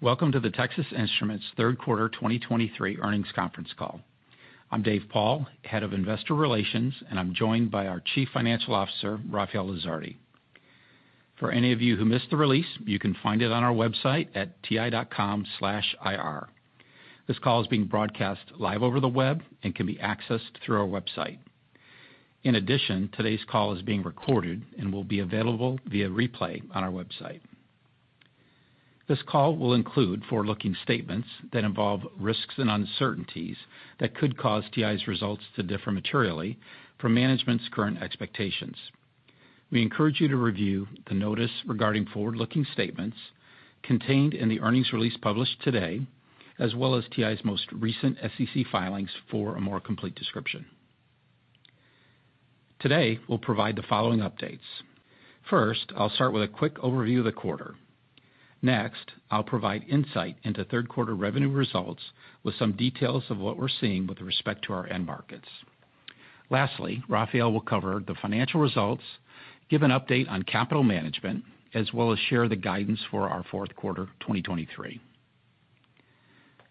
Welcome to the Texas Instruments third quarter 2023 earnings conference call. I'm Dave Pahl, Head of Investor Relations, and I'm joined by our Chief Financial Officer, Rafael Lizardi. For any of you who missed the release, you can find it on our website at ti.com/ir. This call is being broadcast live over the web and can be accessed through our website. In addition, today's call is being recorded and will be available via replay on our website. This call will include forward-looking statements that involve risks and uncertainties that could cause TI's results to differ materially from management's current expectations. We encourage you to review the notice regarding forward-looking statements contained in the earnings release published today, as well as TI's most recent SEC filings for a more complete description. Today, we'll provide the following updates. First, I'll start with a quick overview of the quarter. Next, I'll provide insight into third quarter revenue results with some details of what we're seeing with respect to our end markets. Lastly, Rafael will cover the financial results, give an update on capital management, as well as share the guidance for our fourth quarter 2023.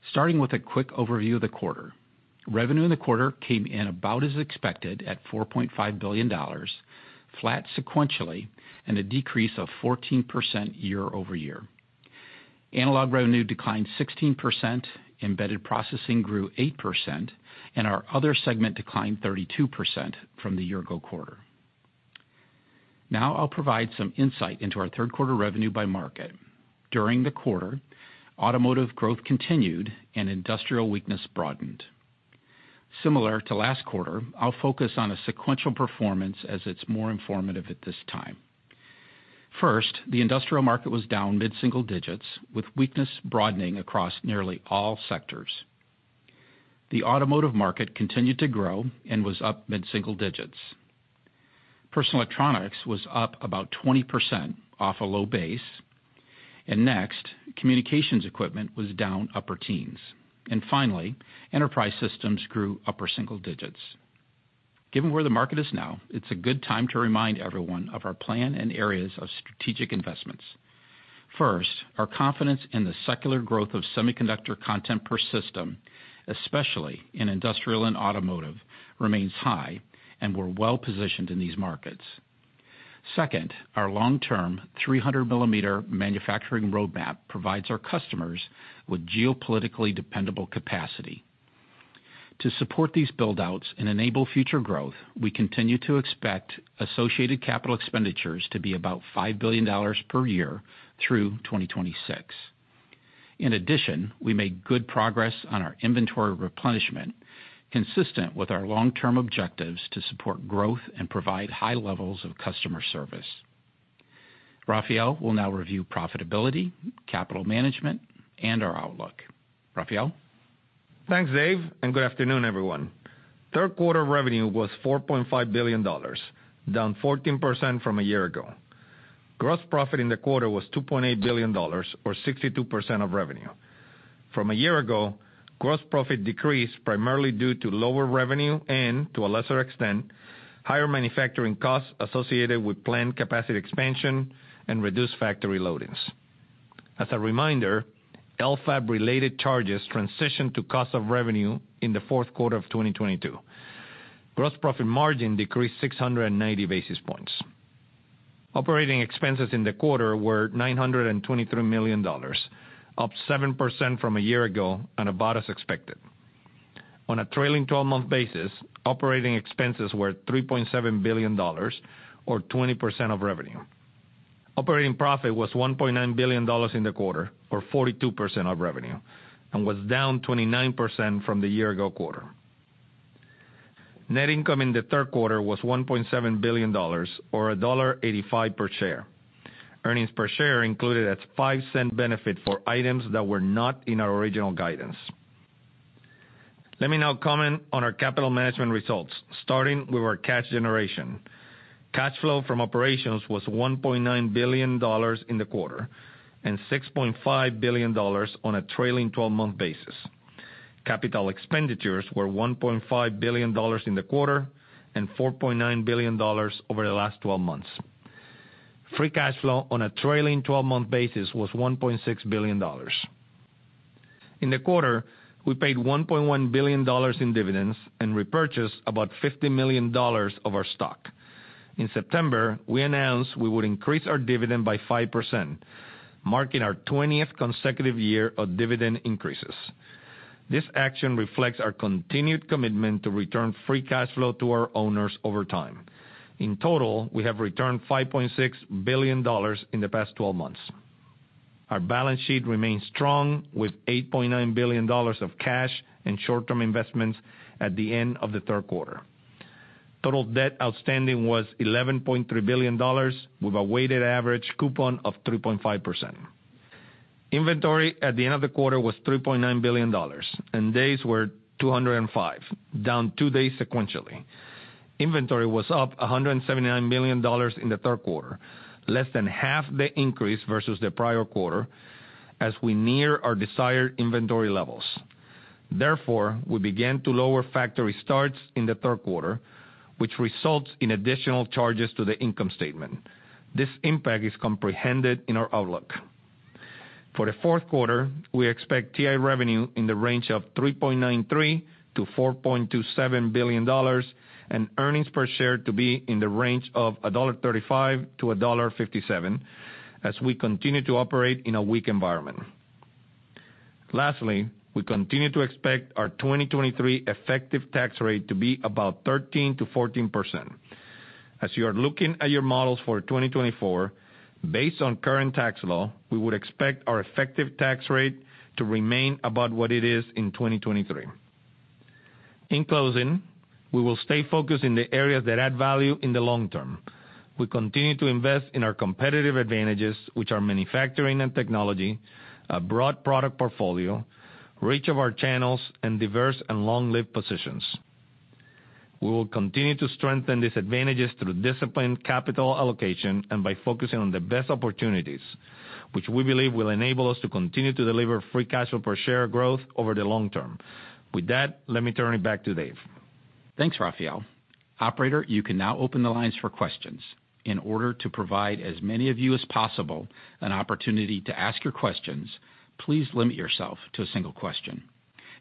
Starting with a quick overview of the quarter. Revenue in the quarter came in about as expected at $4.5 billion, flat sequentially, and a decrease of 14% year-over-year. Analog revenue declined 16%, embedded processing grew 8%, and our other segment declined 32% from the year-ago quarter. Now I'll provide some insight into our third quarter revenue by market. During the quarter, automotive growth continued and industrial weakness broadened. Similar to last quarter, I'll focus on a sequential performance as it's more informative at this time. First, the industrial market was down mid-single digits, with weakness broadening across nearly all sectors. The automotive market continued to grow and was up mid-single digits. Personal electronics was up about 20% off a low base, and next, communications equipment was down upper teens. And finally, enterprise systems grew upper single digits. Given where the market is now, it's a good time to remind everyone of our plan and areas of strategic investments. First, our confidence in the secular growth of semiconductor content per system, especially in industrial and automotive, remains high, and we're well positioned in these markets. Second, our long-term 300-millimeter manufacturing roadmap provides our customers with geopolitically dependable capacity. To support these build-outs and enable future growth, we continue to expect associated capital expenditures to be about $5 billion per year through 2026. In addition, we made good progress on our inventory replenishment, consistent with our long-term objectives to support growth and provide high levels of customer service. Rafael will now review profitability, capital management, and our outlook. Rafael? Thanks, Dave, and good afternoon, everyone. Third quarter revenue was $4.5 billion, down 14% from a year ago. Gross profit in the quarter was $2.8 billion, or 62% of revenue. From a year ago, gross profit decreased primarily due to lower revenue and, to a lesser extent, higher manufacturing costs associated with planned capacity expansion and reduced factory loadings. As a reminder, LFAB-related charges transitioned to cost of revenue in the fourth quarter of 2022. Gross profit margin decreased 690 basis points. Operating expenses in the quarter were $923 million, up 7% from a year ago and about as expected. On a trailing twelve-month basis, operating expenses were $3.7 billion, or 20% of revenue. Operating profit was $1.9 billion in the quarter, or 42% of revenue, and was down 29% from the year ago quarter. Net income in the third quarter was $1.7 billion, or $1.85 per share. Earnings per share included a $0.05 benefit for items that were not in our original guidance. Let me now comment on our capital management results, starting with our cash generation. Cash flow from operations was $1.9 billion in the quarter, and $6.5 billion on a trailing twelve-month basis. Capital expenditures were $1.5 billion in the quarter and $4.9 billion over the last twelve months. Free cash flow on a trailing 12-month basis was $1.6 billion. In the quarter, we paid $1.1 billion in dividends and repurchased about $50 million of our stock. In September, we announced we would increase our dividend by 5%, marking our 20th consecutive year of dividend increases. This action reflects our continued commitment to return free cash flow to our owners over time. In total, we have returned $5.6 billion in the past 12 months. Our balance sheet remains strong with $8.9 billion of cash and short-term investments at the end of the third quarter. Total debt outstanding was $11.3 billion, with a weighted average coupon of 3.5%. Inventory at the end of the quarter was $3.9 billion, and days were 205, down two days sequentially. Inventory was up $179 million in the third quarter, less than half the increase versus the prior quarter, as we near our desired inventory levels. Therefore, we began to lower factory starts in the third quarter, which results in additional charges to the income statement. This impact is comprehended in our outlook. For the fourth quarter, we expect TI revenue in the range of $3.93 billion-$4.27 billion, and earnings per share to be in the range of $1.35-$1.57, as we continue to operate in a weak environment. Lastly, we continue to expect our 2023 effective tax rate to be about 13%-14%. As you are looking at your models for 2024, based on current tax law, we would expect our effective tax rate to remain about what it is in 2023. In closing, we will stay focused in the areas that add value in the long term. We continue to invest in our competitive advantages, which are manufacturing and technology, a broad product portfolio, reach of our channels, and diverse and long-lived positions. We will continue to strengthen these advantages through disciplined capital allocation and by focusing on the best opportunities, which we believe will enable us to continue to deliver free cash flow per share growth over the long term. With that, let me turn it back to Dave. Thanks, Rafael. Operator, you can now open the lines for questions. In order to provide as many of you as possible an opportunity to ask your questions, please limit yourself to a single question.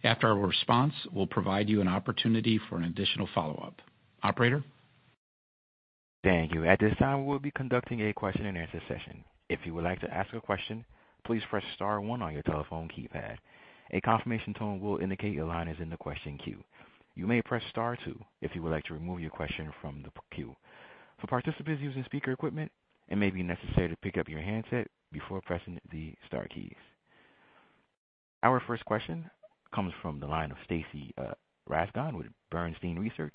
After our response, we'll provide you an opportunity for an additional follow-up. Operator? Thank you. At this time, we'll be conducting a question-and-answer session. If you would like to ask a question, please press star one on your telephone keypad. A confirmation tone will indicate your line is in the question queue. You may press star two if you would like to remove your question from the queue. For participants using speaker equipment, it may be necessary to pick up your handset before pressing the star keys. Our first question comes from the line of Stacy uh, Rasgon with Bernstein Research.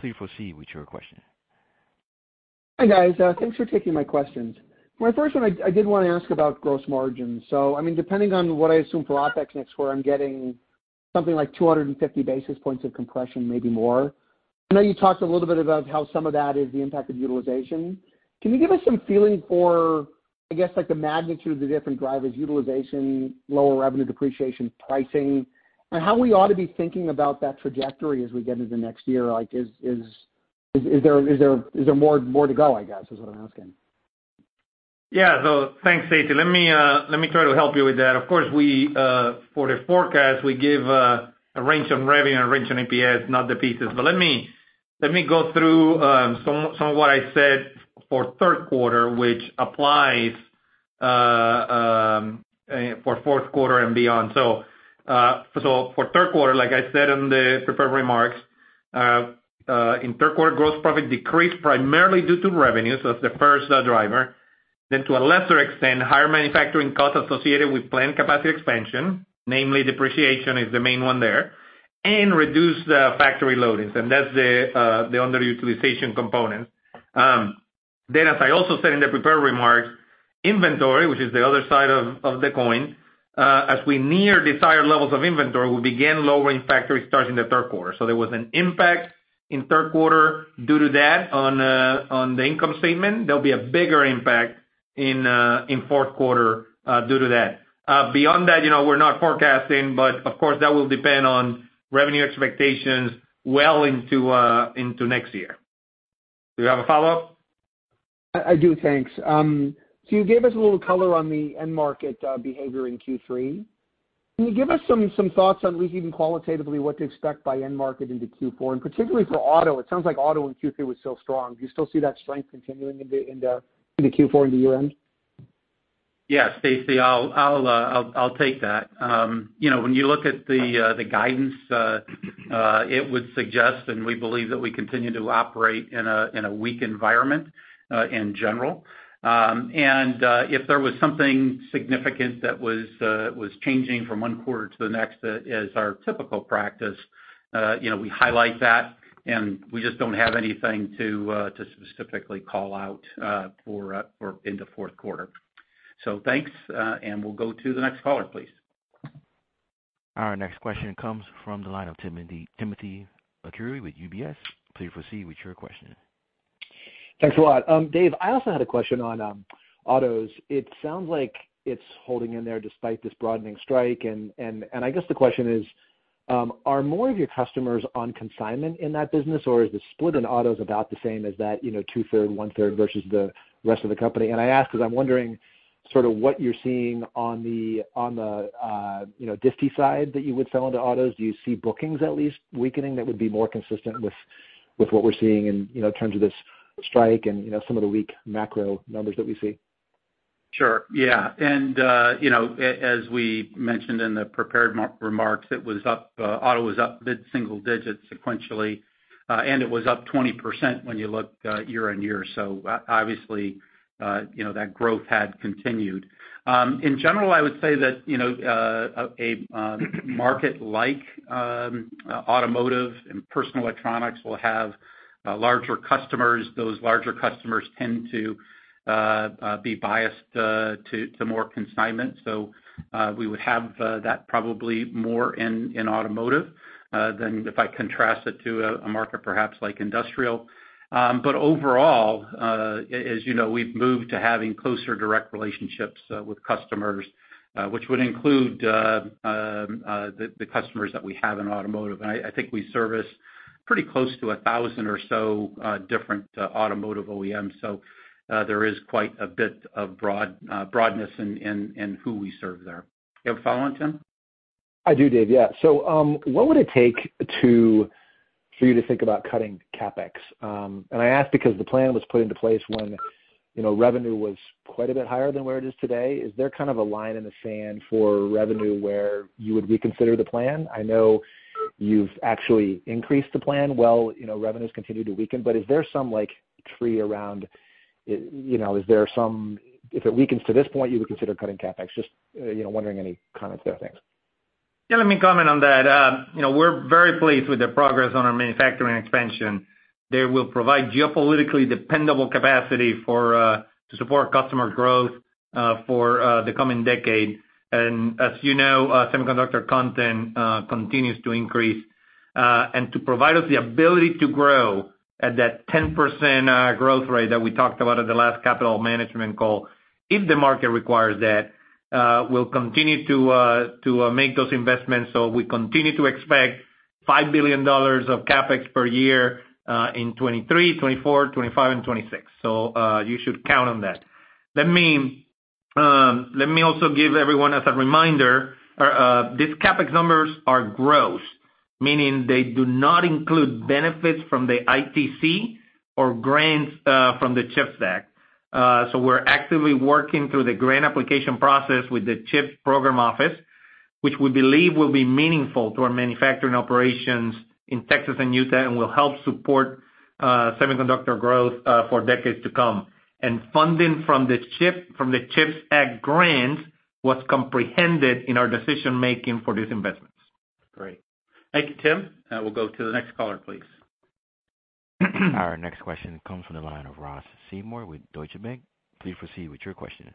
Please proceed with your question. Hi, guys. Uh, thanks for taking my questions. My first one, I did want to ask about gross margins. So, I mean, depending on what I assume for OpEx next quarter, I'm getting something like 250 basis points of compression, maybe more. I know you talked a little bit about how some of that is the impact of utilization. Can you give us some feeling for, I guess, like, the magnitude of the different drivers, utilization, lower revenue, depreciation, pricing, and how we ought to be thinking about that trajectory as we get into the next year? Like, is there more more to go, I guess, is what I'm asking. Yeah. So thanks, Stacy. Let me uh let me try to help you with that. Of course, we for the forecast, we give a range on revenue and a range on EPS, not the pieces. But let me let me go through um some some of what I said for third quarter, which applies uh, um, for fourth quarter and beyond. So uh so for third quarter, like I said in the prepared remarks, uh, uh, in third quarter, gross profit decreased primarily due to revenues. that's the first driver. Then to a lesser extent, higher manufacturing costs associated with planned capacity expansion, namely depreciation is the main one there, and reduced factory loadings, and that's the the underutilization component. Um, Then, as I also said in the prepared remarks, inventory, which is the other side of the coin, uh, as we near desired levels of inventory, we began lowering factory starts in the third quarter. So there was an impact in third quarter due to that on uh, on the income statement. There'll be a bigger impact in uh, fourth quarter due to that. Beyond that, you know, we're not forecasting, but of course, that will depend on revenue expectations well into uh into next year. Do you have a follow-up? I do, thanks. Um so you gave us a little color on the end market behavior in Q3. Can you give us some some thoughts on, at least even qualitatively, what to expect by end market into Q4, and particularly for auto? It sounds like auto in Q3 was still strong. Do you still see that strength continuing into Q4 into year-end? Yeah, Stacy, I'll I'll uh take that. Um you know when you look at the the guidance, it would suggest, and we believe that we continue to operate in a in a weak environment in general. And if there was something significant that was uh was changing from one quarter to the next as our typical practice, uh you know, we highlight that, and we just don't have anything to uh to specifically call out uh for into fourth quarter. So thanks, and we'll go to the next caller, please. Our next question comes from the line of Timothy Arcuri with UBS. Please proceed with your question. Thanks a lot. Um, Dave, I also had a question on um, autos. It sounds like it's holding in there despite this broadening strike. And I guess the question is, um, are more of your customers on consignment in that business, or is the split in autos about the same as that You know, two third, one third versus the rest of the company? And I ask because I'm wondering sort of what you're seeing on the uh, you know, distie side that you would sell into autos. Do you see bookings at least weakening that would be more consistent with with what we're seeing in you know terms of this strike and you know some of the weak macro numbers that we see? Sure. Yeah. And uh, you know, as we mentioned in the prepared remarks, it was up uh auto was up mid-single digits sequentially, and it was up 20% when you look year-on-year. So uh obviously, uh you know that growth had continued. In general, I would say that you know uh uh a market like automotive and personal electronics will have larger customers. Those larger customers tend to uh be biased uh to more consignment. So uh we would have that probably more in automotive uh than if I contrast it to a market perhaps like industrial. Um but overall, uh as you know, we've moved to having closer direct relationships with customers, uh which would include uh um uh the customers that we have in automotive. And I think we service pretty close to 1,000 or so different automotive OEMs. So there is quite a bit of broadness in who we serve there. You have a follow-on, Tim? I do, Dave. Yeah. So um what would it take for you to think about cutting CapEx? Um and I ask because the plan was put into place when you know revenue was quite a bit higher than where it is today. Is there kind of a line in the sand for revenue where you would reconsider the plan? I know you've actually increased the plan while revenues continue to weaken, but is there some like tree around, you know, is there some if it weakens to this point, you would consider cutting CapEx? Just uh you know wondering any comments there. Thanks. Yeah, let me comment on that. Uh, you know, we're very pleased with the progress on our manufacturing expansion. They will provide geopolitically dependable capacity for uh, to support customer growth uh, for the coming decade. And as you know, uh, semiconductor content uh, continues to increase. Uh and to provide us the ability to grow at that 10% uh, growth rate that we talked about at the last capital management call, if the market requires that, we'll continue to to make those investments. So we continue to expect $5 billion of CapEx per year in 2023, 2024, 2025, and 2026. You should count on that. Let me Um, also give everyone as a reminder, uh, uh, these CapEx numbers are gross, meaning they do not include benefits from the ITC or grants uh, from the CHIPS Act. So we're actively working through the grant application process with the CHIPS Program Office, which we believe will be meaningful to our manufacturing operations in Texas and Utah and will help support semiconductor growth for decades to come. And funding from the CHIPS Act grants was comprehended in our decision-making for these investments. Great. Thank you, Tim. Uh, we'll go to the next caller, please. Our next question comes from the line of Ross Seymore with Deutsche Bank. Please proceed with your question.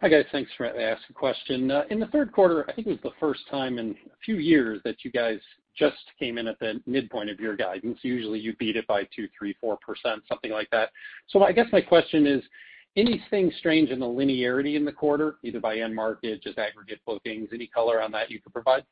Hi, guys. Thanks for letting me ask a question. Uh, in the third quarter, I think it was the first time in a few years that you guys just came in at the midpoint of your guidance. Usually, you beat it by 2%, 3%, 4%, something like that. So I guess my question is, anything strange in the linearity in the quarter, either by end market, just aggregate bookings, any color on that you could provide?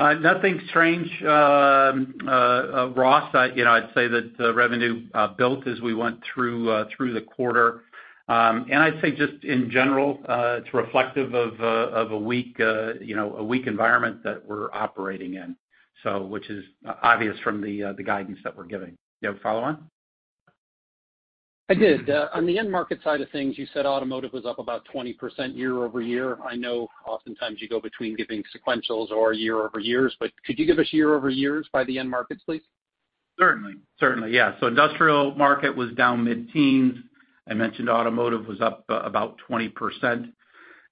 Uh, nothing strange, uh, uh, Ross. You know, I'd say that revenue built as we went through through the quarter. I'd say just in general, it's reflective of uh of a weak uh you know, a weak environment that we're operating in, So which is obvious from the the guidance that we're giving. You have a follow-on? I did. On the end market side of things, you said automotive was up about 20% year-over-year. I know oftentimes you go between giving sequentials or year-over-years, but could you give us year-over-years by the end markets, please? Certainly. Certainly. Yeah. So industrial market was down mid-teens. I mentioned automotive was up uh, about 20%.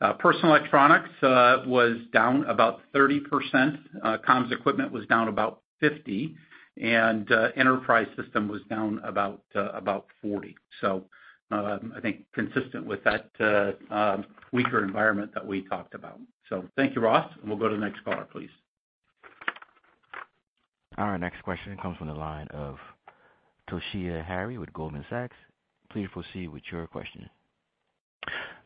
Uh, personal electronics uh, was down about 30%. Comms equipment was down about 50%, and enterprise system was down about 40%. So um, I think consistent with that um, weaker environment that we talked about. So thank you, Ross, and we'll go to the next caller, please. Our next question comes from the line of Toshiya Hari with Goldman Sachs. Please proceed with your question.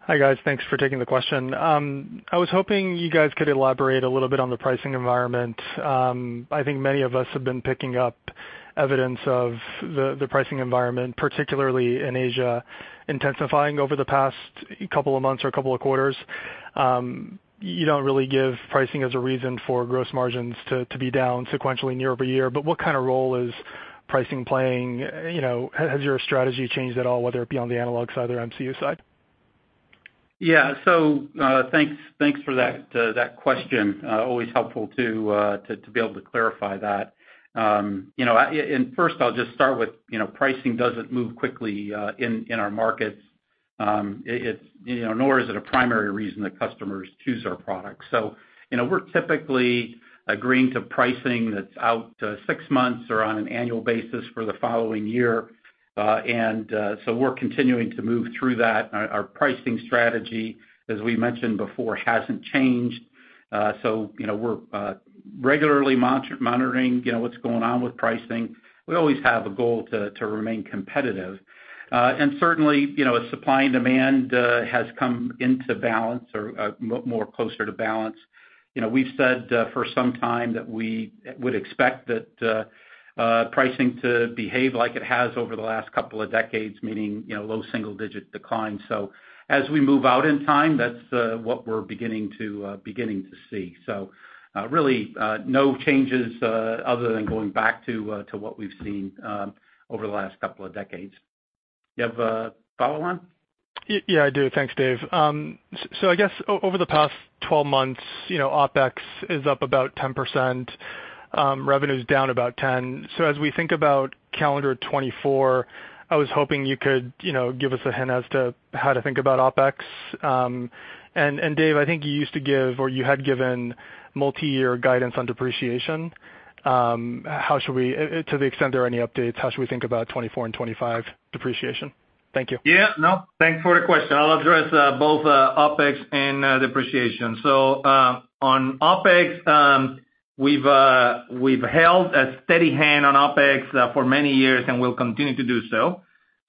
Hi, guys. Thanks for taking the question. Um, I was hoping you guys could elaborate a little bit on the pricing environment. Um, I think many of us have been picking up evidence of the pricing environment, particularly in Asia, intensifying over the past couple of months or couple of quarters. Um, you don't really give pricing as a reason for gross margins to be down sequentially year-over-year, but what kind of role is pricing playing? You know, has your strategy changed at all, whether it be on the analog side or MCU side? Yeah. So uh thanks for that uh, question. Uh, always helpful uh, to be able to clarify that. Um, first I'll just start with you know pricing doesn't move quickly in our markets, Um it's you know nor is it a primary reason that customers choose our products. So, you know, we're typically agreeing to pricing that's out six months or on an annual basis for the following year. Uh and uh so we're continuing to move through that. Our pricing strategy, as we mentioned before, hasn't changed. Uh so you know we're regularly monitoring you know what's going on with pricing. We always have a goal to to remain competitive. Uh and certainly, you know as supply and demand has come into balance or more closer to balance, we've said uh, for some time that we would expect that uh, uh, pricing to behave like it has over the last couple of decades, meaning you know, low single-digit decline. So as we move out in time, that's what we're beginning to uh beginning to see. So uh really, no changes other than going back to to what we've seen um, over the last couple of decades. You have a follow-on? Yeah, I do. Thanks, Dave. Um so I guess over the past 12 months, you know, OpEx is up about 10%, um revenue's down about 10. So, as we think about calendar 2024, I was hoping you could you know, give us a hint as to how to think about OpEx. Um and Dave, I think you used to give, or you had given multi-year guidance on depreciation. How should we to the extent there are any updates, how should we think about 2024 and 2025 depreciation? Thank you. Yeah. No, thanks for the question. I'll address both OpEx and depreciation. So uh on OpEx, um we've uh we've held a steady hand on OpEx for many years, and we'll continue to do so.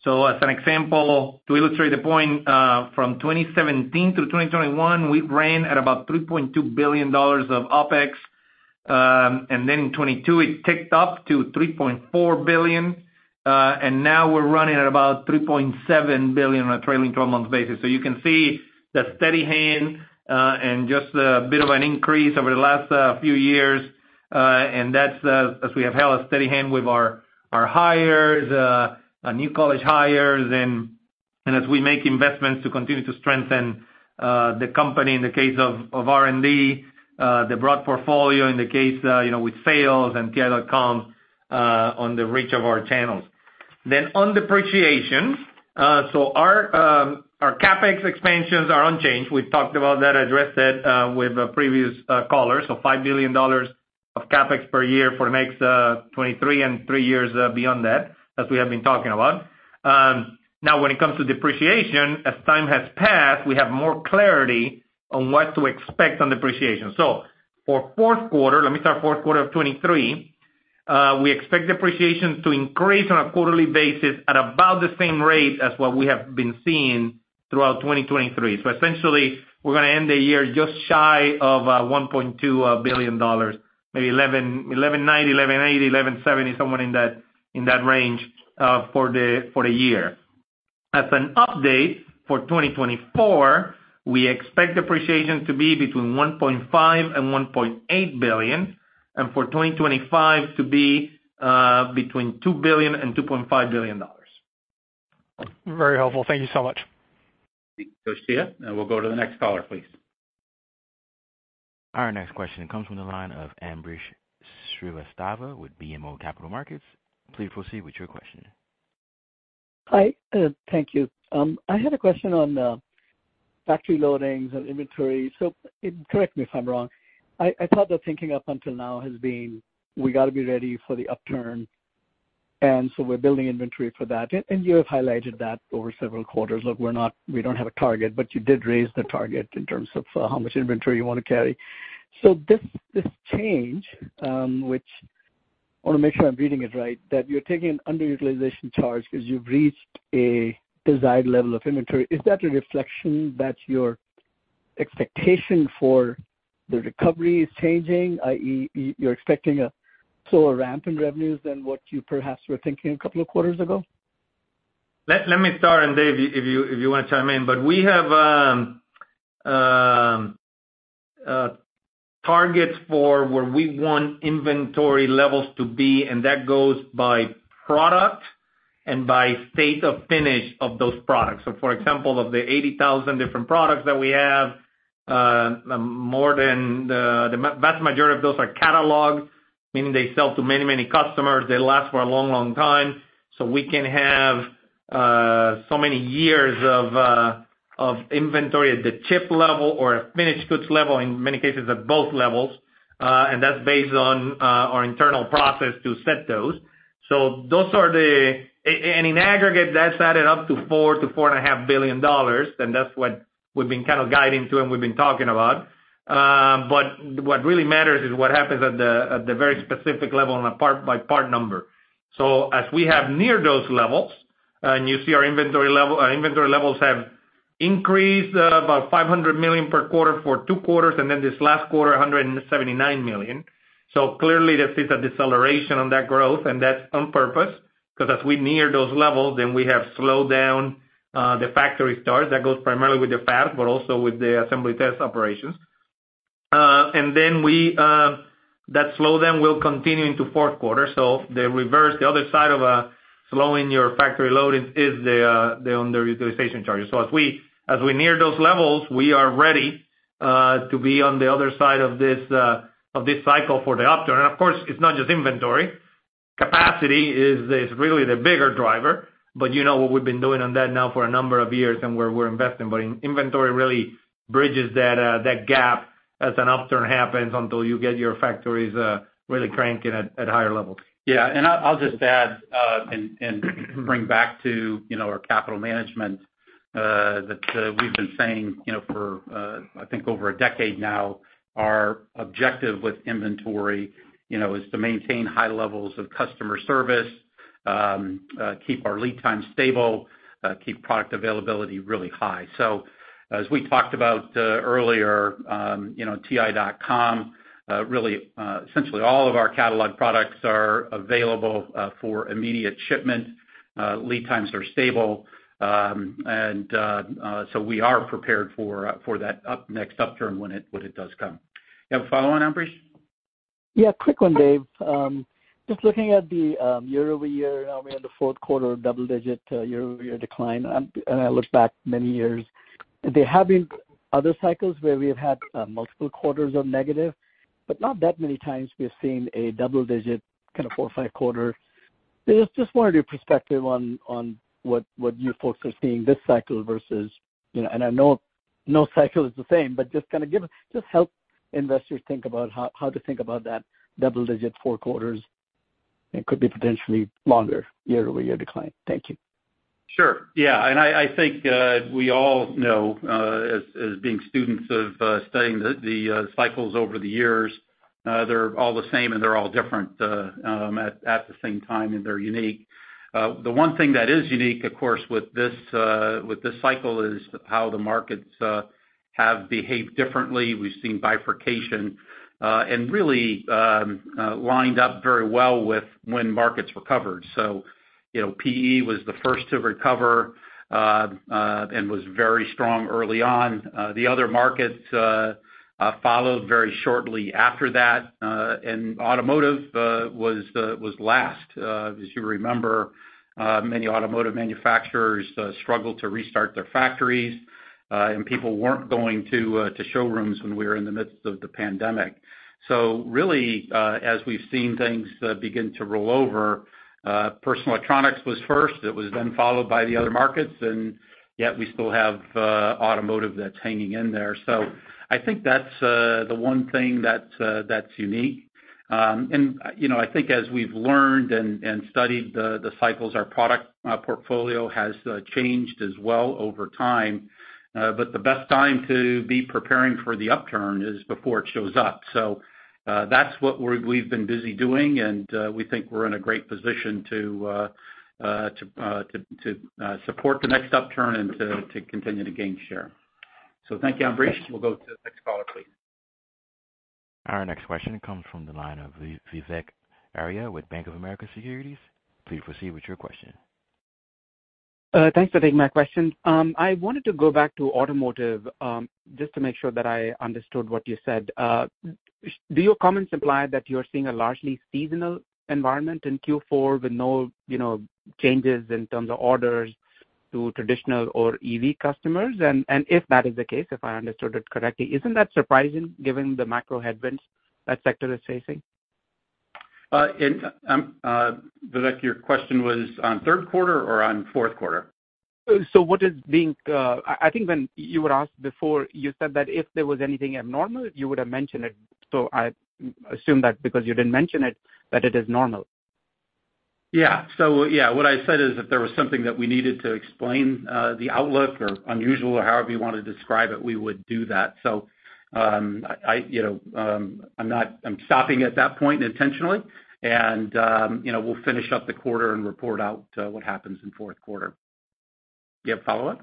So as an example, to illustrate the point, from 2017 to 2021, we ran at about $3.2 billion of OpEx. Um and then in 2022, it ticked up to $3.4 billion. Now we're running at about 3.7 billion on a trailing 12-month basis. So you can see the steady hand, uh and just a bit of an increase over the last few years. Uh and that's as we have held a steady hand with our our hires, uh uh new college hires, and and as we make investments to continue to strengthen uh the company in the case of of R&D, uh the broad portfolio in the case uh you know with sales and ti.com uh, on the reach of our channels. Then on depreciation, uh so our um our CapEx expansions are unchanged. We've talked about that, addressed it with a previous uh, caller. $5 billion of CapEx per year for next 2023 and three years beyond that, as we have been talking about. Um now when it comes to depreciation, as time has passed, we have more clarity on what to expect on depreciation. So for fourth quarter, let me start fourth quarter of 2023, Uh, we expect depreciation to increase on a quarterly basis at about the same rate as what we have been seeing throughout 2023. So Essentially, we're going to end the year just shy of uh, $1.2 uh, billion maybe $1,190, $1,180, $1,170, somewhere in that range uh for the for the year. As an update for 2024, we expect depreciation to be between $1.5 billion and $1.8 billion, and for 2025 to be uh, between $2 billion and $2.5 billion. Very helpful. Thank you so much. Thank you, Toshiya. Uh, we'll go to the next caller, please. Our next question comes from the line of Ambrish Srivastava with BMO Capital Markets. Please proceed with your question. Hi, uh, thank you. Um, I had a question on factory loadings and inventory. So correct me if I'm wrong. I thought the thinking up until now has been, we got to be ready for the upturn, and so we're building inventory for that. And you have highlighted that over several quarters. Look, we're not, we don't have a target, but you did raise the target in terms of uh, how much inventory you want to carry. So this this change, um, which I want to make sure I'm reading it right, that you're taking an underutilization charge because you've reached a desired level of inventory. Is that a reflection that your expectation for the recovery is changing, i.e., you're expecting a slower ramp in revenues than what you perhaps were thinking a couple of quarters ago? Let me start, and Dave, if you if you want to chime in. But we have um, um, uh, targets for where we want inventory levels to be, and that goes by product and by state of finish of those products. So for example, of the 80,000 different products that we have, more than the vast majority of those are catalog, meaning they sell to many, many customers. They last for a long, long time. So we can have uh so many years of uh of inventory at the chip level or finished goods level, in many cases, at both levels. Uh and that's based on our internal process to set those. So those are the... And in aggregate, that's added up to $4 billion-$4.5 billion, and that's what we've been kind of guiding to and we've been talking about. Uh, but what really matters is what happens at the at the very specific level on a part-by-part number. So as we have near those levels, and you see our inventory uh, inventory levels have increased uh, about 500 million per quarter for two quarters, and then this last quarter, 179 million. So clearly, this is a deceleration on that growth, and that's on purpose, because as we near those levels, then we have slowed down Uh, the factory starts. That goes primarily with the fab, but also with the assembly test operations. Uh, and then we um that slowdown will continue into fourth quarter. So the reverse, the other side of slowing your factory loading is the underutilization charges. So as we as we near those levels, we are ready to be on the other side of this uh of this cycle for the upturn. And of course, it's not just inventory. Capacity is really the bigger driver, you know what we've been doing on that now for a number of years and where we're investing. But inventory really bridges that uh that gap as an upturn happens until you get your factories really cranking at higher levels. Yeah, and I'll just add uh and and bring back to, you know, our capital management uh that we've been saying, you know, for uh I think over a decade now, our objective with inventory, you know, is to maintain high levels of customer service, Um, uh, keep our lead time stable, uh, keep product availability really high. So as we talked about uh, earlier, um, you know, TI.com really essentially all of our catalog products are available for immediate shipment. Lead times are stable. Um, and so we are prepared for for that up next upturn when it when it does come. You have a follow on, Ambrish? Yeah, quick one, Dave. Just looking at the um, year-over-year, now we're in the fourth quarter, double-digit uh, year-over-year decline, and I look back many years. There have been other cycles where we have had uh, multiple quarters of negative, but not that many times we've seen a double-digit, kind of four or five quarter. Just wanted your perspective on what you folks are seeing this cycle versus, you know, and I know no cycle is the same, but just kind of give, just help investors think about how to think about that double-digit four quarters. It could be potentially longer year-over-year decline. Thank you. Sure. Yeah, and I think uh, we all know, uh, as being students of uh, studying the cycles over the years, they're all the same, and they're all different um, at the same time, and they're unique. The one thing that is unique, of course, with this cycle, is how the markets have behaved differently. We've seen bifurcation and really um uh lined up very well with when markets recovered. So, you know, PE was the first to recover uh uh and was very strong early on. The other markets uh uh followed very shortly after that, uh and automotive uh was uh was last. Uh as you remember, uh many automotive manufacturers struggled to restart their factories, uh and people weren't going to uh to showrooms when we were in the midst of the pandemic. So really, uh, as we've seen things uh, begin to roll over, uh, personal electronics was first. It was then followed by the other markets, and yet we still have automotive that's hanging in there. So I think that's the one thing that's that's unique. Um and uh you know I think as we've learned and studied the cycles, our product portfolio has changed as well over time. Uh but the best time to be preparing for the upturn is before it shows up. Uh, that's what we've been busy doing, and uh, we think we're in a great position to uh, support the next upturn and to continue to gain share. So thank you, Ambrish. We'll go to the next caller, please. Our next question comes from the line of Vivek Arya with Bank of America Securities. Please proceed with your question. Thanks for taking my question. Um, I wanted to go back to automotive, um, just to make sure that I understood what you said. Do your comments imply that you're seeing a largely seasonal environment in Q4 with no you know, changes in terms of orders to traditional or EV customers? And and if that is the case, if I understood it correctly, isn't that surprising given the macro headwinds that sector is facing? Uh, and um, uh, Vivek, your question was on third quarter or on fourth quarter? Uh, so, what is being, I think when you were asked before, you said that if there was anything abnormal, you would have mentioned it. I assume that because you didn't mention it, that it is normal. Yeah. So yeah, what I said is if there was something that we needed to explain the outlook or unusual or however you want to describe it, we would do that. So um I'm not I'm stopping at that point intentionally, and um, you know, we'll finish up the quarter and report out what happens in fourth quarter. Do you have follow-up?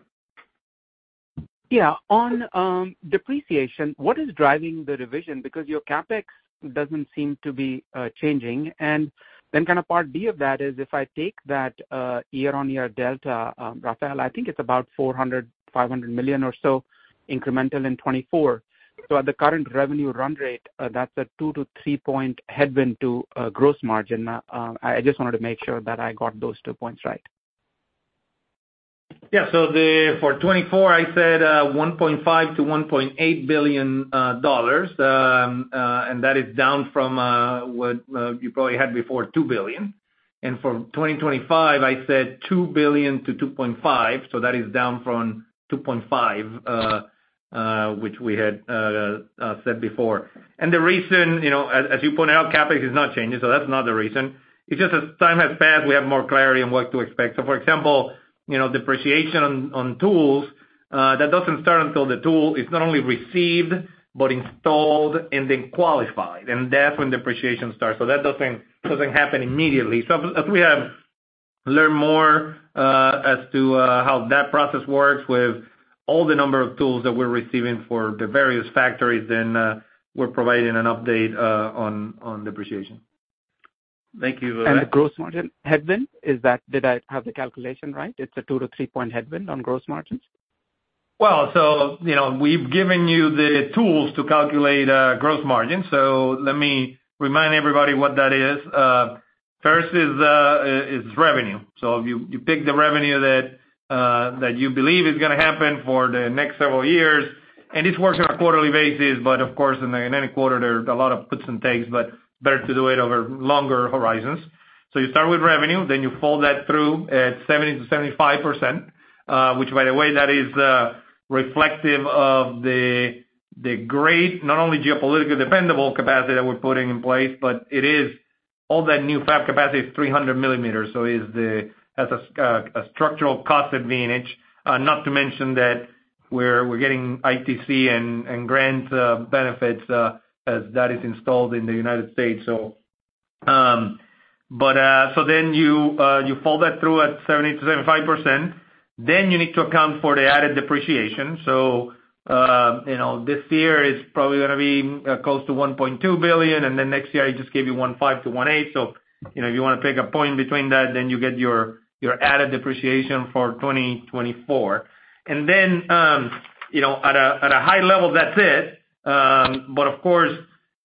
Yeah. On um, depreciation, what is driving the revision? Because your CapEx doesn't seem to be uh, changing. And then kind of part B of that is if I take that uh, year-on-year delta, um, Rafael, I think it's about $400 million-$500 million or so incremental in 2024. At the current revenue run rate, uh, that's a 2-3 point headwind to gross margin. I just wanted to make sure that I got those two points right. Yeah. So for 2024, I said uh, $1.5 billion-$1.8 billion, uh, um, uh, and that is down from what you probably had before, $2 billion. For 2025, I said $2 billion-$2.5 billion, so that is down from $2.5 billion, which we had said before. And the reason, you know, as you pointed out, CapEx is not changing, so that's not the reason. It's just as time has passed, we have more clarity on what to expect. So for example, depreciation on tools, uh, that doesn't start until the tool is not only received, but installed and then qualified, and that's when depreciation starts. So that doesn't doesn't happen immediately. So as we have learned more uh, as to uh, how that process works with all the number of tools that we're receiving for the various factories, then we're providing an update uh on on depreciation. Thank you, Vivek. The gross margin headwind, is that, did I have the calculation right? It's a 2-3 point headwind on gross margins? Well, so, you know, we've given you the tools to calculate uh, gross margin. So let me remind everybody what that is. Uh, first uh, is revenue. So you pick the revenue that you believe is going to happen for the next several years, and this works on a quarterly basis, but of course, in any quarter, there's a lot of puts and takes, but better to do it over longer horizons. So you start with revenue, then you fold that through at 70%-75%, uh, which by the way, that is uh, reflective of the the great, not only geopolitically dependable capacity that we're putting in place, but it is all that new fab capacity is 300 millimeters, so it has a structural cost advantage. Uh, not to mention that we're we're getting ITC and grant benefits as that is installed in the United States. So um but uh so then you uh you fold that through at 70%-75%, then you need to account for the added depreciation. So uh you know this year is probably going to be close to 1.2 billion, and then next year, I just gave you $1.5 billion-$1.8 billion. If you want to pick a point between that, then you get your added depreciation for 2024. At a high level, that's it. Of course,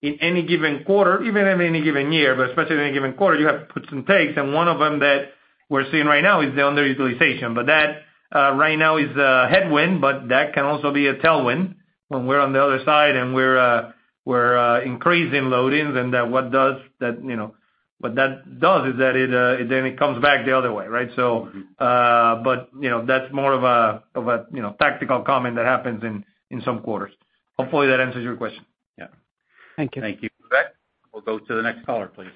in any given quarter, even in any given year, but especially in any given quarter, you have puts and takes, and one of them that we're seeing right now is the underutilization. But that right now is a headwind, but that can also be a tailwind when we're on the other side and we're uh we're uh increasing loadings, and that what does that you know what that does is that it then it comes back the other way, right? So uh but you know, that's more of a of a you know, tactical comment that happens in some quarters. Hopefully, that answers your question. Yeah. Thank you. Thank you, Vivek. We'll go to the next caller, please.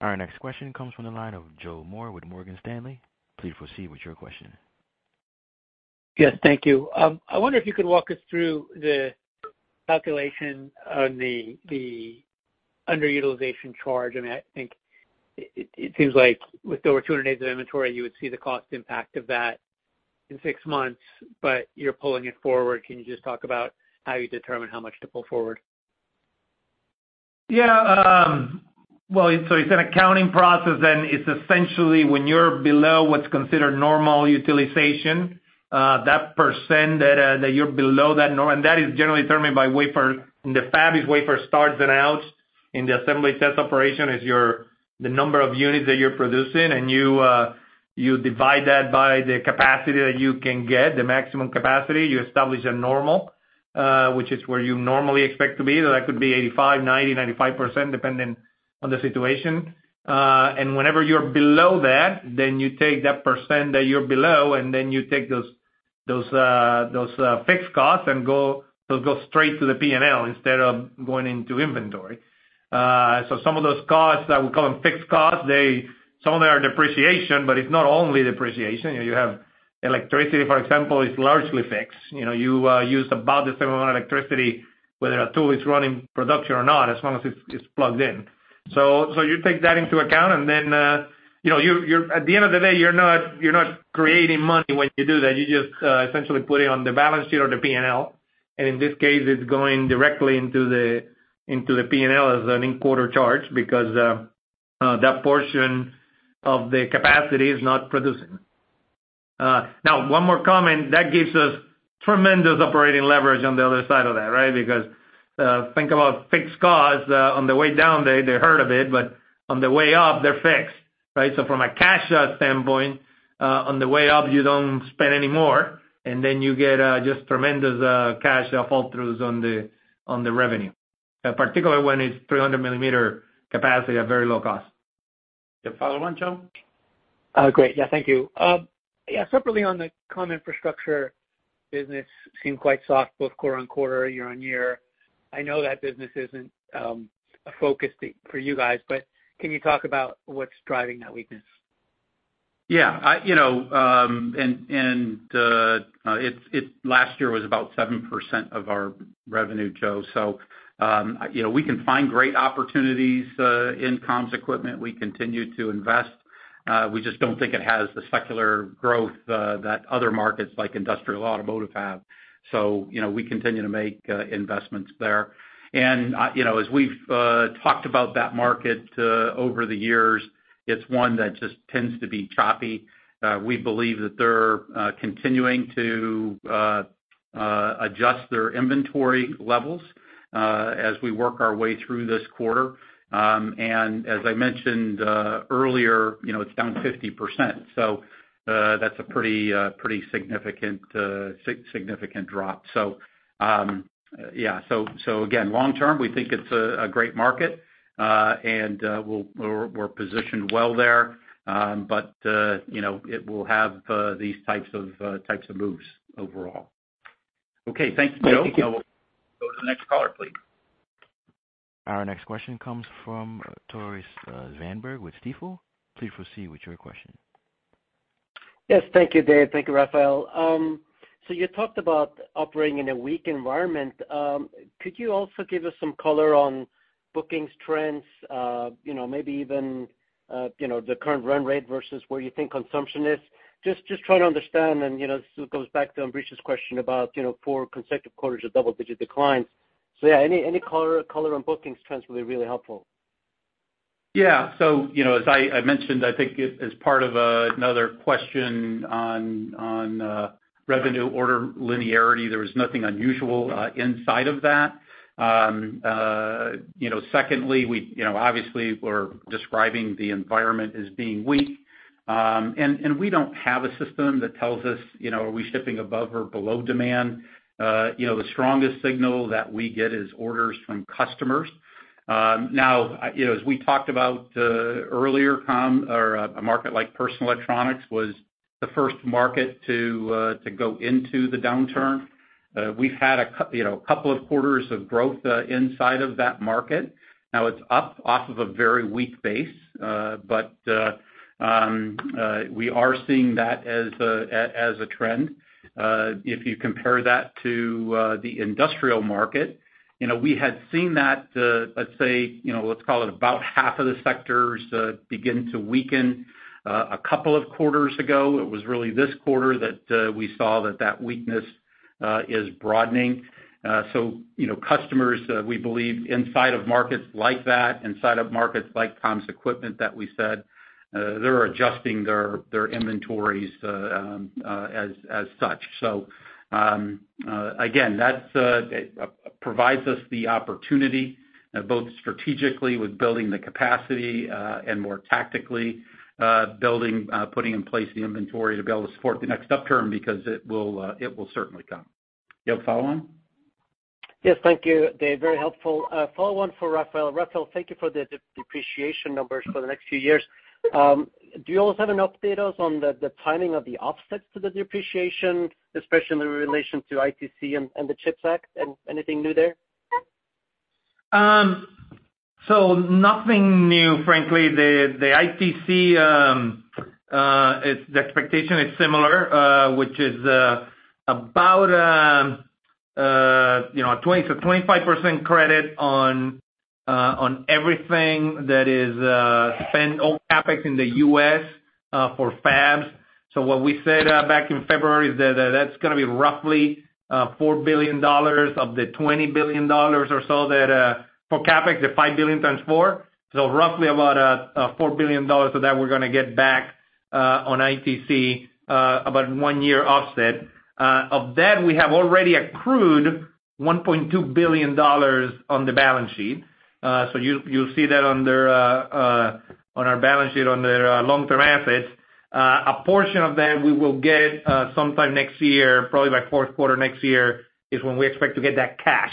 Our next question comes from the line of Joe Moore with Morgan Stanley. Please proceed with your question. Yes, thank you. Um, I wonder if you could walk us through the calculation on the underutilization charge. I mean, I think it seems like with over 200 days of inventory, you would see the cost impact of that in six months, but you're pulling it forward. Can you just talk about how you determine how much to pull forward? Yeah. Um, well, so it's an accounting process, and it's essentially when you're below what's considered normal utilization, uh, that percent uh, that you're below that norm, and that is generally determined by wafer, in the fab is wafer starts and outs. In the assembly test operation is your the number of units that you're producing, and uh, you divide that by the capacity that you can get, the maximum capacity. You establish a normal, which is where you normally expect to be. That could be 85%, 90%, 95%, depending on the situation. Uh and whenever you're below that, then you take that percent that you're below, and then you take those those uh those uh fixed costs and go those go straight to the P&L instead of going into inventory. Uh so some of those costs, that we call them fixed costs. Some of them are depreciation, but it's not only depreciation. You have electricity, for example, is largely fixed. You know, you uh use about the same amount of electricity, whether a tool is running production or not, as long as it's plugged in. So so you take that into account, and then uh at the end of the day, you're not creating money when you do that. You just essentially put it on the balance sheet or the P&L. In this case, it's going directly into the P&L as an in-quarter charge because that portion of the capacity is not producing. Now, one more comment. That gives us tremendous operating leverage on the other side of that, right? Because uh, think about fixed costs. Uh, on the way down, they hurt a bit, but on the way up, they're fixed, right? So from a cash standpoint, uh, on the way up, you don't spend any more, and then you get just tremendous cash fall-throughs on the on the revenue, particularly when it's 300 millimeter capacity at very low cost. You have follow on, Joe? Great. Yeah, thank you. Yeah, separately on the comm infrastructure business seemed quite soft both quarter-on-quarter, year-on-year. I know that business isn't a focus for you guys, but can you talk about what's driving that weakness? Yeah. You know, um and and uh uh it's it last year was about 7% of our revenue, Joe. Um, we can find great opportunities uh, in comms equipment. We continue to invest. Uh, we just don't think it has the secular growth uh, that other markets like industrial automotive have. So, you know, we continue to make investments there. And I you know, as we've talked about that market over the years, it's one that just tends to be choppy. We believe that they're continuing to adjust their inventory levels as we work our way through this quarter. Um and as I mentioned earlier, you know, it's down 50%. So that's a pretty uh pretty significant significant drop. So um yeah. So so again, long term, we think it's a great market, and we're positioned well there. Um but uh you know it will have these types of uh types of moves overall. Okay. Thank you, Joe. Thank you. We'll go to the next caller, please. Our next question comes from Tore Svanberg with Stifel. Please proceed with your question. Yes. Thank you, Dave. Thank you, Rafael. So you talked about operating in a weak environment. Could you also give us some color on bookings trends, uh, you know, maybe even uh you know the current run rate versus where you think consumption is? Just just trying to understand, and you know, this goes back to Ambrish's question about you know four consecutive quarters of double-digit declines. So yeah, any any color on bookings trends will be really helpful. Yeah. So you know, as I mentioned, I think as part of another question on on uh revenue order linearity, there was nothing unusual inside of that. Um uh you know, secondly, we you know obviously we're describing the environment as being weak. Um, we don't have a system that tells us, you know, are we shipping above or below demand? Uh you know, the strongest signal that we get is orders from customers. Um, now, uh you know, as we talked about uh, earlier, uh, a market like personal electronics was the first market to uh, to go into the downturn. We've had a cut you know a couple of quarters of growth inside of that market. Now it's up off of a very weak base. Um, uh, we are seeing that as a trend. Uh, if you compare that to uh, the industrial market, you know, we had seen that, let's say, you know, let's call it about half of the sectors begin to weaken a couple of quarters ago. It was really this quarter that we saw that that weakness is broadening. Uh so you know, customers, we believe inside of markets like that, inside of markets like comms equipment that we said, they're adjusting their their inventories uh, um, uh, as as such. So um, uh, again, that provides us the opportunity, both strategically with building the capacity, and more tactically building, putting in place the inventory to be able to support the next upturn because it will uh it will certainly come. You have a follow-on? Yes. Thank you, Dave. Very helpful. Follow-on for Rafael. Rafael, thank you for the depreciation numbers for the next few years. Do you also have an update on the timing of the offsets to the depreciation, especially in relation to ITC and the CHIPS Act? Anything new there? Um so nothing new, frankly. The ITC, the expectation is similar, which is about um uh you know a 25% credit on Uh, everything that is uh, spent on CapEx in the U.S. Uh, for fabs. So what we said back in February is that that's going to be roughly $4 billion of the $20 billion or so that for CapEx, the 5 billion times four. Roughly about $4 billion of that we're going to get back on ITC, about one year offset. Of that, we have already accrued $1.2 billion on the balance sheet. So you'll see that on their uh uh on our balance sheet on under uh, long-term assets. Uh, a portion of that we will get uh, sometime next year, probably by fourth quarter next year, is when we expect to get that cash.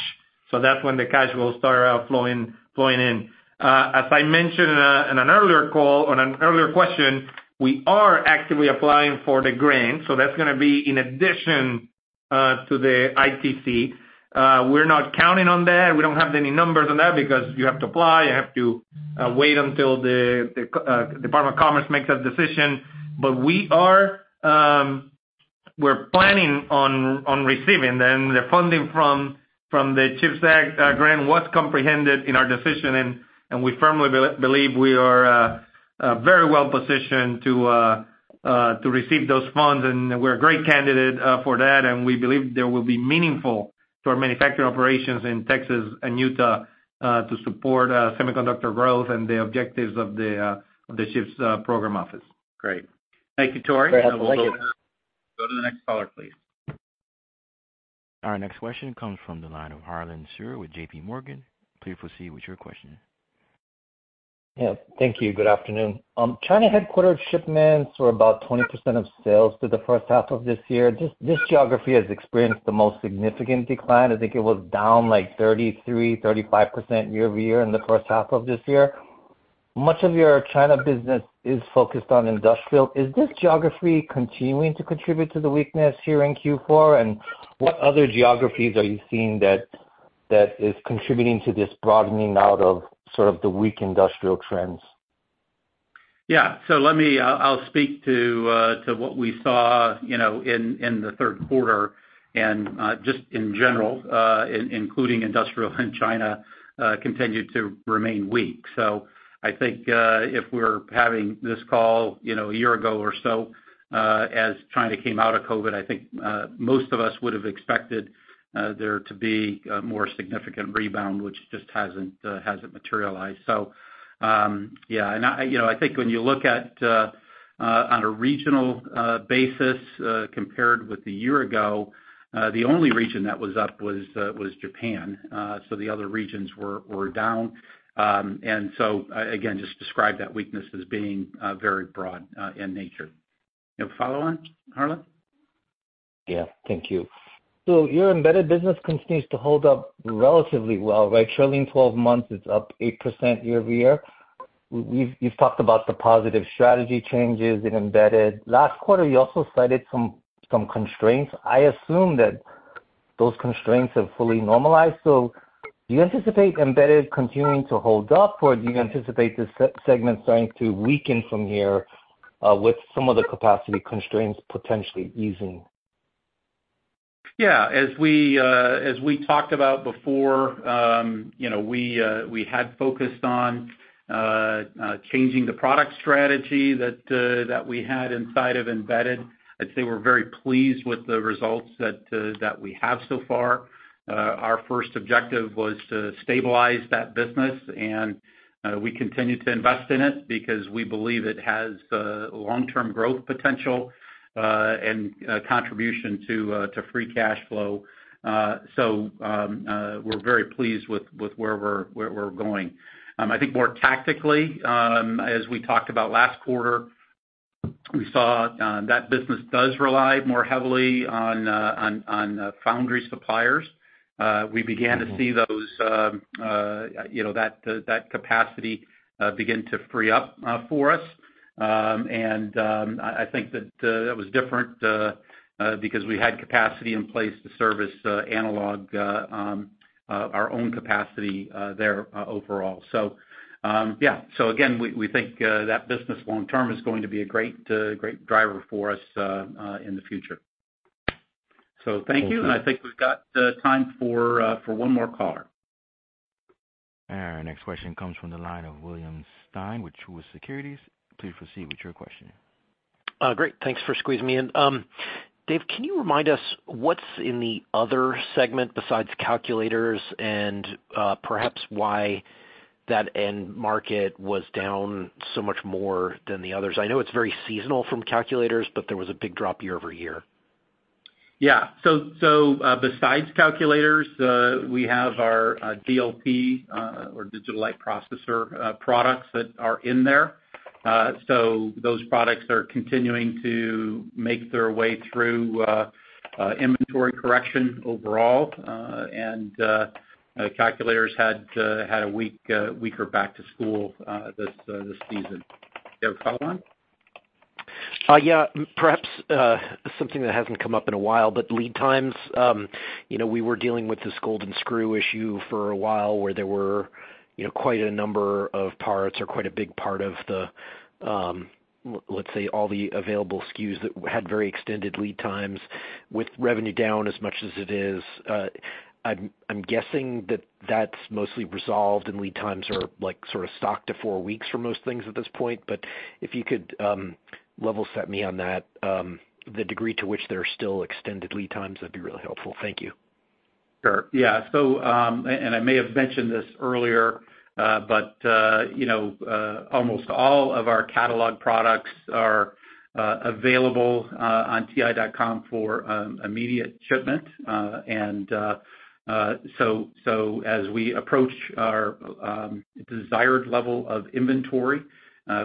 So that's when the cash will start flowing flowing in. As I mentioned in an earlier call, on an earlier question, we are actively applying for the grant. So that's to be in addition to the ITC. Uh, we're not counting on that. We don't have any numbers on that because you have to apply, you have to uh, wait until the uh, Department of Commerce makes that decision. Um we're planning on on receiving them. The funding from from the CHIPS Act grant was comprehended in our decision, and we firmly believe we are very well positioned to to receive those funds, and we're a great candidate for that, and we believe there will be meaningful to our manufacturing operations in Texas and Utah uh, to support uh, semiconductor growth and the objectives of the uh, of the CHIPS Program Office. Great. Thank you, Tore. Very helpful. Thank you. Go to the next caller, please. Our next question comes from the line of Harlan Sur with JPMorgan. Please proceed with your question. Yeah. Thank you. Good afternoon. Um, China headquartered shipments were about 20% of sales through the first half of this year. This geography has experienced the most significant decline. I think it was down like 33%, 35% year-over-year in the first half of this year. Much of your China business is focused on industrial. Is this geography continuing to contribute to the weakness here in Q4? And What other geographies are you seeing that that is contributing to this broadening out of sort of the weak industrial trends? Yeah. So let me I'll speak to uh to what we saw you know in the third quarter and uh, just in general, uh, including industrial in China, uh, continued to remain weak. So I think if we were having this call you know, a year ago or so, as China came out of COVID. I think most of us would have expected there to be a more significant rebound, which just hasn't uh materialized. So um yeah. And I you know, I think when you look at uh, uh, on a regional uh, basis compared with a year ago, the only region that was up was was Japan. Uh so the other regions were down. Um and so I again, just describe that weakness as being very broad in nature. You have a follow on, Harlan? Yeah. Thank you. So your embedded business continues to hold up relatively well, right? Trailing 12 months, it's up 8% year-over-year. You've talked about the positive strategy changes in embedded. Last quarter, you also cited some some constraints. I assume that those constraints have fully normalized. So do you anticipate embedded continuing to hold up, or do you anticipate this segment starting to weaken from here uh, with some of the capacity constraints potentially easing? Yeah. As we uh as we talked about before, um, you know, we uh we had focused on uh, uh, changing the product strategy that uh, that we had inside of embedded. I'd say we're very pleased with the results that that we have so far. Our first objective was to stabilize that business, and we continue to invest in it because we believe it has long-term growth potential and contribution to uh to free cash flow. Uh so um uh we're very pleased with where we're where we're going. Um I think more tactically, um as we talked about last quarter, we saw that business does rely more heavily on uh on on uh foundry suppliers. Uh we began to see those um uh you know that uh that capacity begin to free up for us. Um, um, I think that uh, that was different uh, uh, because we had capacity in place to service analog, um, our own capacity there overall. So um yeah. So again, we think that business long term is going to be a great great driver for us in the future. So thank you, and I think we've got time for for one more caller. Our next question comes from the line of William Stein with Truist Securities. Please proceed with your question. Uh, great. Thanks for squeezing me in. Um, Dave, can you remind us what's in the other segment besides calculators and uh, perhaps why that end market was down so much more than the others? I know it's very seasonal from calculators, but there was a big drop year-over-year. Yeah. So uh, besides calculators, we have our DLP or digital light processor products that are in there. Those products are continuing to make their way through uh, inventory correction overall. Uh, and uh, calculators had had a weak weaker back to school uh this season. Do you have a follow on? Yeah. Perhaps something that hasn't come up in a while, but lead times. Um you know we were dealing with this golden screw issue for a while where there were quite a number of parts or quite a big part of the, um, let's say, all the available SKUs that had very extended lead times. With revenue down as much as it is, uh, I'm guessing that that's mostly resolved and lead times are like sort of stock to four weeks for most things at this point. But if you could um, level set me on that, um, the degree to which there are still extended lead times, that'd be really helpful. Thank you. Sure. Yeah. So um and I may have mentioned this earlier, but uh you know uh almost all of our catalog products are available on ti.com for immediate shipment. Uh and uh uh so so as we approach our desired level of inventory,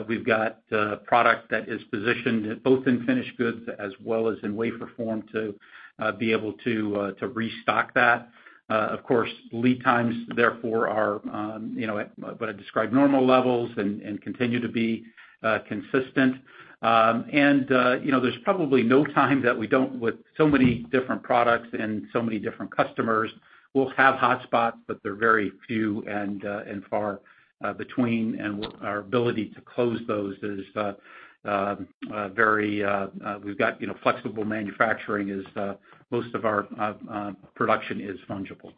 we've got product that is positioned both in finished goods as well as in wafer form to Uh, be able to uh to restock that. Uh, of course, lead times therefore are um, you know, at what I describe normal levels and continue to be uh, consistent. Um, and you know, there's probably no time that we don't, with so many different products and so many different customers, we'll have hotspots, but they're very few and and far between, and our ability to close those is. Um, uh, very, uh, uh, we've got you know flexible manufacturing as most of our production is fungible.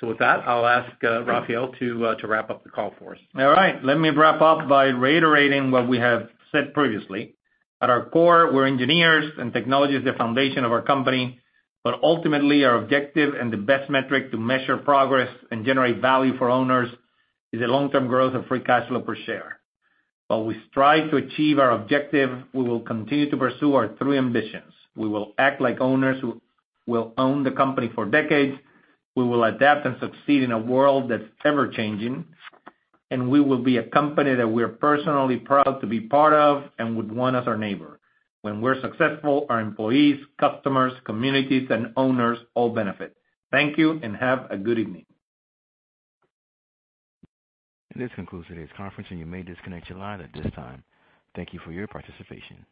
So with that, I'll ask Rafael to wrap up the call for us. All right. Let me wrap up by reiterating what we have said previously. At our core, we're engineers, and technology is the foundation of our company. But ultimately, our objective and the best metric to measure progress and generate value for owners is the long-term growth of free cash flow per share. While we strive to achieve our objective, we will continue to pursue our three ambitions. We will act like owners who will own the company for decades. We will adapt and succeed in a world that's ever-changing, and we will be a company that we're personally proud to be part of and would want as our neighbor. When we're successful, our employees, customers, communities, and owners all benefit. Thank you, and have a good evening. This concludes today's conference, and you may disconnect your line at this time. Thank you for your participation.